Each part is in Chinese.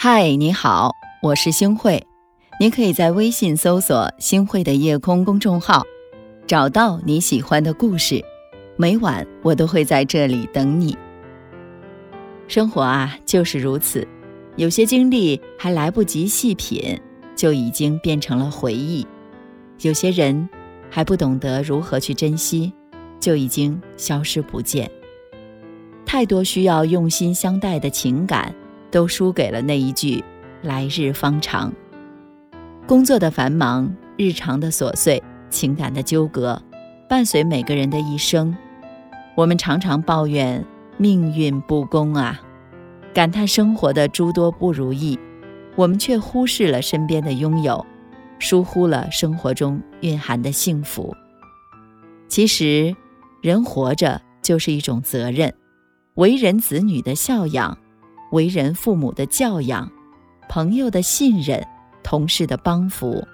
嗨，你好，我是星慧。你可以在微信搜索“星慧的夜空”公众号，找到你喜欢的故事。每晚我都会在这里等你。生活啊，就是如此，有些经历还来不及细品，就已经变成了回忆；有些人还不懂得如何去珍惜，就已经消失不见。太多需要用心相待的情感，都输给了那一句“来日方长”。工作的繁忙，日常的琐碎，情感的纠葛，伴随每个人的一生。我们常常抱怨命运不公啊，感叹生活的诸多不如意，我们却忽视了身边的拥有，疏忽了生活中蕴含的幸福。其实，人活着就是一种责任。为人子女的孝养，为人父母的教养，朋友的信任，同事的帮扶，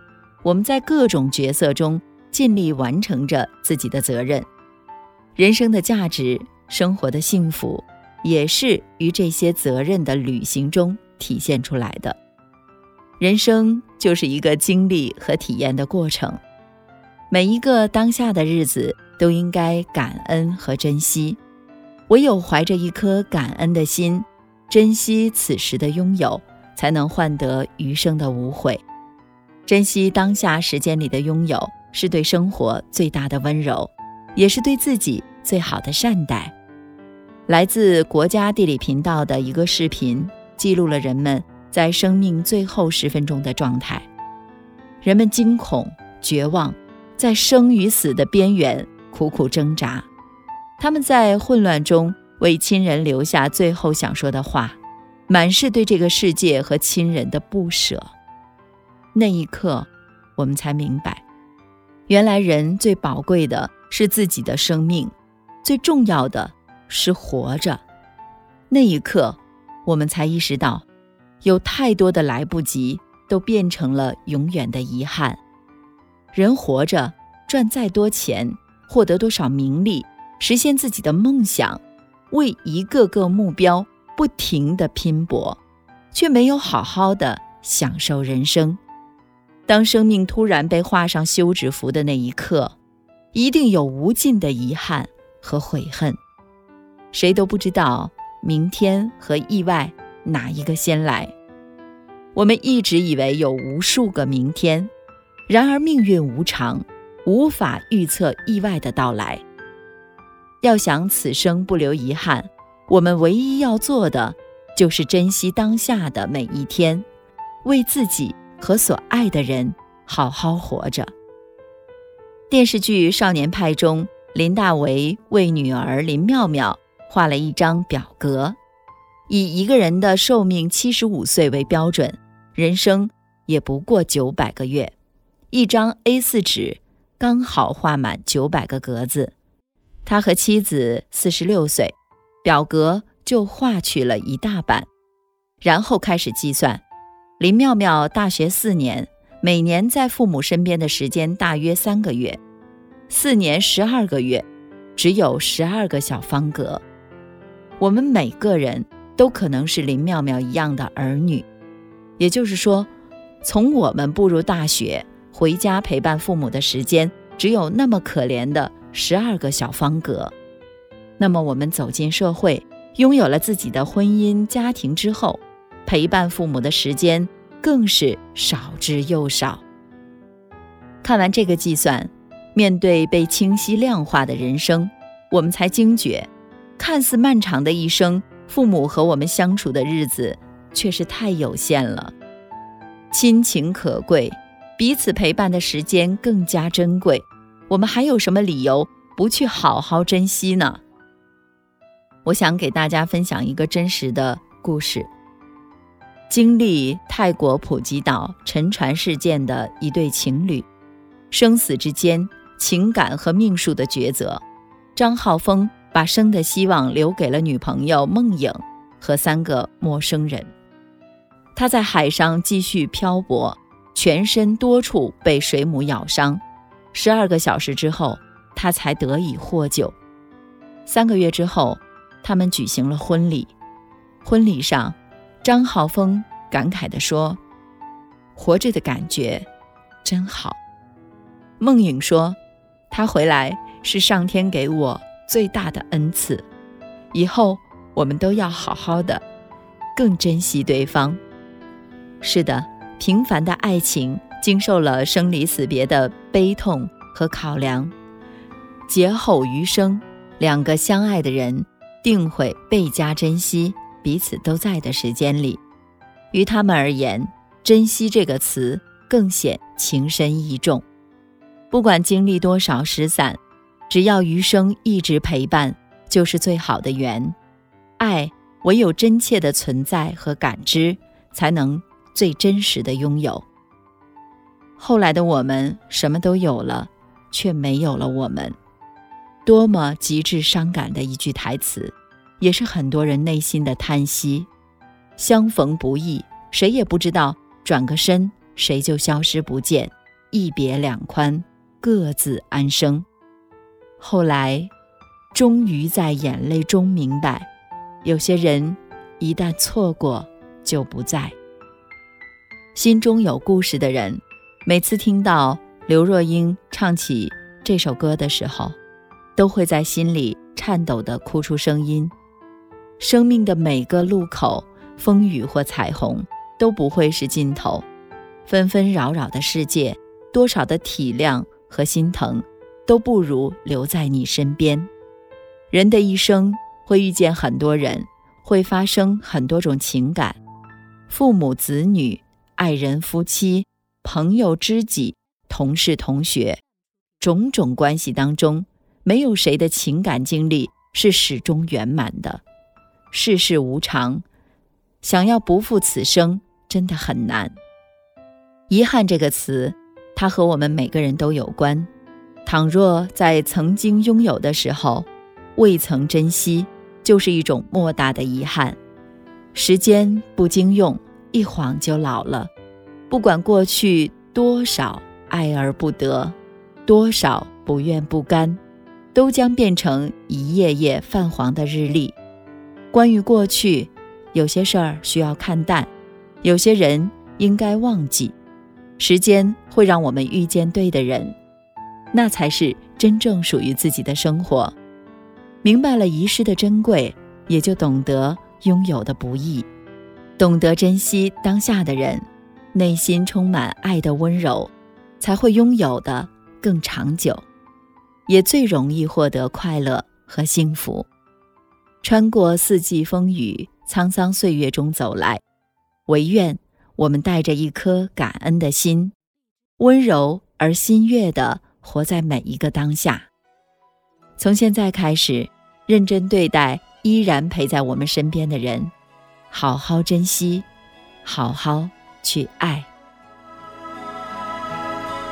我们在各种角色中尽力完成着自己的责任。人生的价值，生活的幸福，也是于这些责任的履行中体现出来的。人生就是一个经历和体验的过程，每一个当下的日子都应该感恩和珍惜。唯有怀着一颗感恩的心，珍惜此时的拥有，才能换得余生的无悔。珍惜当下时间里的拥有，是对生活最大的温柔，也是对自己最好的善待。来自国家地理频道的一个视频，记录了人们在生命最后十分钟的状态。人们惊恐、绝望，在生与死的边缘苦苦挣扎。他们在混乱中为亲人留下最后想说的话，满是对这个世界和亲人的不舍。那一刻，我们才明白，原来人最宝贵的是自己的生命，最重要的是活着。那一刻，我们才意识到，有太多的来不及，都变成了永远的遗憾。人活着，赚再多钱，获得多少名利。实现自己的梦想，为一个个目标不停地拼搏，却没有好好的享受人生。当生命突然被画上休止符的那一刻，一定有无尽的遗憾和悔恨。谁都不知道明天和意外哪一个先来。我们一直以为有无数个明天，然而命运无常，无法预测意外的到来。要想此生不留遗憾，我们唯一要做的就是珍惜当下的每一天，为自己和所爱的人好好活着。电视剧《少年派》中，林大为为女儿林妙妙画了一张表格，以一个人的寿命七十五岁为标准，人生也不过九百个月，一张 A4 纸刚好画满九百个格子。他和妻子四十六岁，表格就划去了一大半，然后开始计算。林妙妙大学四年，每年在父母身边的时间大约三个月，四年十二个月，只有十二个小方格。我们每个人都可能是林妙妙一样的儿女，也就是说，从我们步入大学回家陪伴父母的时间，只有那么可怜的。十二个小方格。那么，我们走进社会，拥有了自己的婚姻家庭之后，陪伴父母的时间更是少之又少。看完这个计算，面对被清晰量化的人生，我们才惊觉，看似漫长的一生，父母和我们相处的日子却是太有限了。亲情可贵，彼此陪伴的时间更加珍贵。我们还有什么理由不去好好珍惜呢？我想给大家分享一个真实的故事。经历泰国普吉岛沉船事件的一对情侣，生死之间，情感和命数的抉择。张浩峰把生的希望留给了女朋友梦影和三个陌生人。他在海上继续漂泊，全身多处被水母咬伤。十二个小时之后，他才得以获救。三个月之后，他们举行了婚礼。婚礼上，张浩峰感慨地说：“活着的感觉真好。”梦影说：“他回来是上天给我最大的恩赐，以后我们都要好好的，更珍惜对方。”是的，平凡的爱情经受了生离死别的悲痛和考量，劫后余生，两个相爱的人定会倍加珍惜彼此都在的时间里。于他们而言，“珍惜”这个词更显情深意重。不管经历多少失散，只要余生一直陪伴，就是最好的缘。爱唯有真切的存在和感知，才能最真实的拥有。后来的我们什么都有了，却没有了我们，多么极致伤感的一句台词，也是很多人内心的叹息。相逢不易，谁也不知道转个身谁就消失不见，一别两宽。各自安生。后来，终于在眼泪中明白，有些人一旦错过就不在。心中有故事的人，每次听到刘若英唱起这首歌的时候，都会在心里颤抖地哭出声音。生命的每个路口，风雨或彩虹都不会是尽头。纷纷扰扰的世界，多少的体谅。和心疼，都不如留在你身边。人的一生会遇见很多人，会发生很多种情感，父母子女、爱人夫妻、朋友知己、同事同学，种种关系当中，没有谁的情感经历是始终圆满的。世事无常，想要不负此生，真的很难。遗憾这个词。它和我们每个人都有关。倘若在曾经拥有的时候未曾珍惜，就是一种莫大的遗憾。时间不经用，一晃就老了。不管过去多少爱而不得，多少不愿不甘，都将变成一页页泛黄的日历。关于过去，有些事儿需要看淡，有些人应该忘记。时间会让我们遇见对的人，那才是真正属于自己的生活。明白了遗失的珍贵，也就懂得拥有的不易，懂得珍惜当下的人，内心充满爱的温柔，才会拥有的更长久，也最容易获得快乐和幸福。穿过四季风雨，沧桑岁月中走来，唯愿。我们带着一颗感恩的心，温柔而心悦地活在每一个当下。从现在开始，认真对待依然陪在我们身边的人，好好珍惜，好好去爱。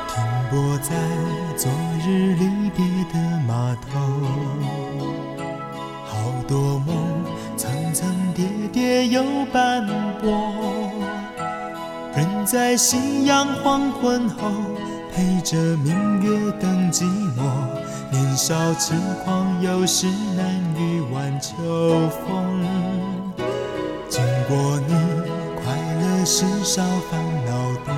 停泊在昨日离别的码头，好多梦层层叠叠又斑驳。人在夕阳黄昏后，陪着明月等寂寞。年少痴狂，有时难御晚秋风。经过你，快乐时少，烦恼多。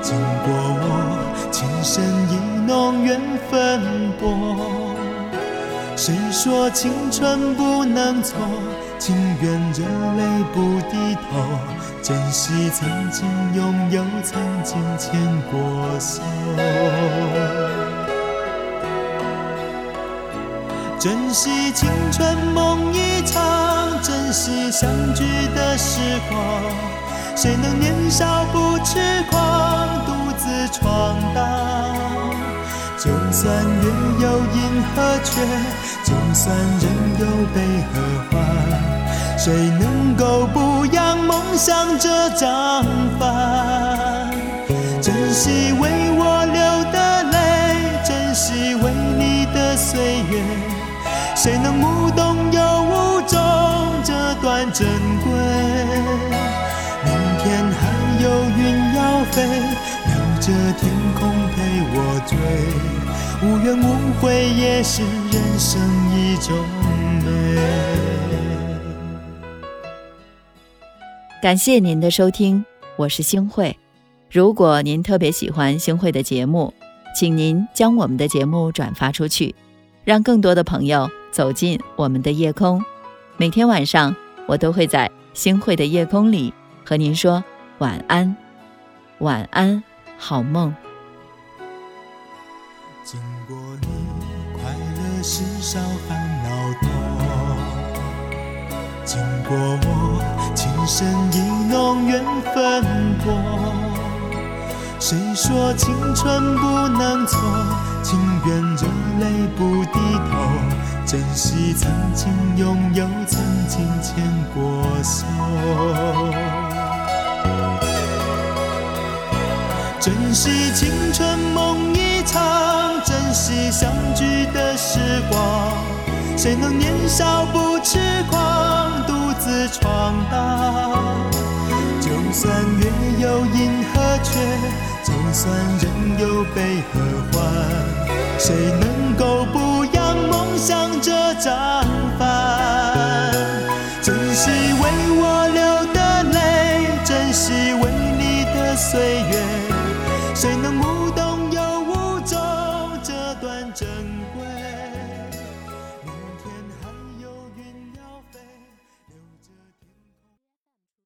经过我，情深意浓，缘分薄。谁说青春不能错？情愿热泪不低头。珍惜曾经拥有，曾经牵过手。珍惜青春梦一场，珍惜相聚的时光。谁能年少不痴狂，独自闯荡？就算月有阴和缺，就算人有悲和欢，谁能够不扬？向着张帆，珍惜为我流的泪，珍惜为你的岁月。谁能无动又无天空陪我追。无怨无悔也是人生一种美。感谢您的收听，我是星慧。如果您特别喜欢星慧的节目，请您将我们的节目转发出去，让更多的朋友走进我们的夜空。每天晚上，我都会在星慧的夜空里和您说晚安，晚安，好梦。经过你，快乐是少，烦恼多。经过我，情深意浓，缘分薄。谁说青春不能错？情愿热泪不低头，珍惜曾经拥有，曾经牵过手。珍惜青春梦一场，珍惜相聚的时光。谁能年少不痴狂，独自闯荡？就算月有阴和缺，就算人有悲和欢，谁能够不让梦想这张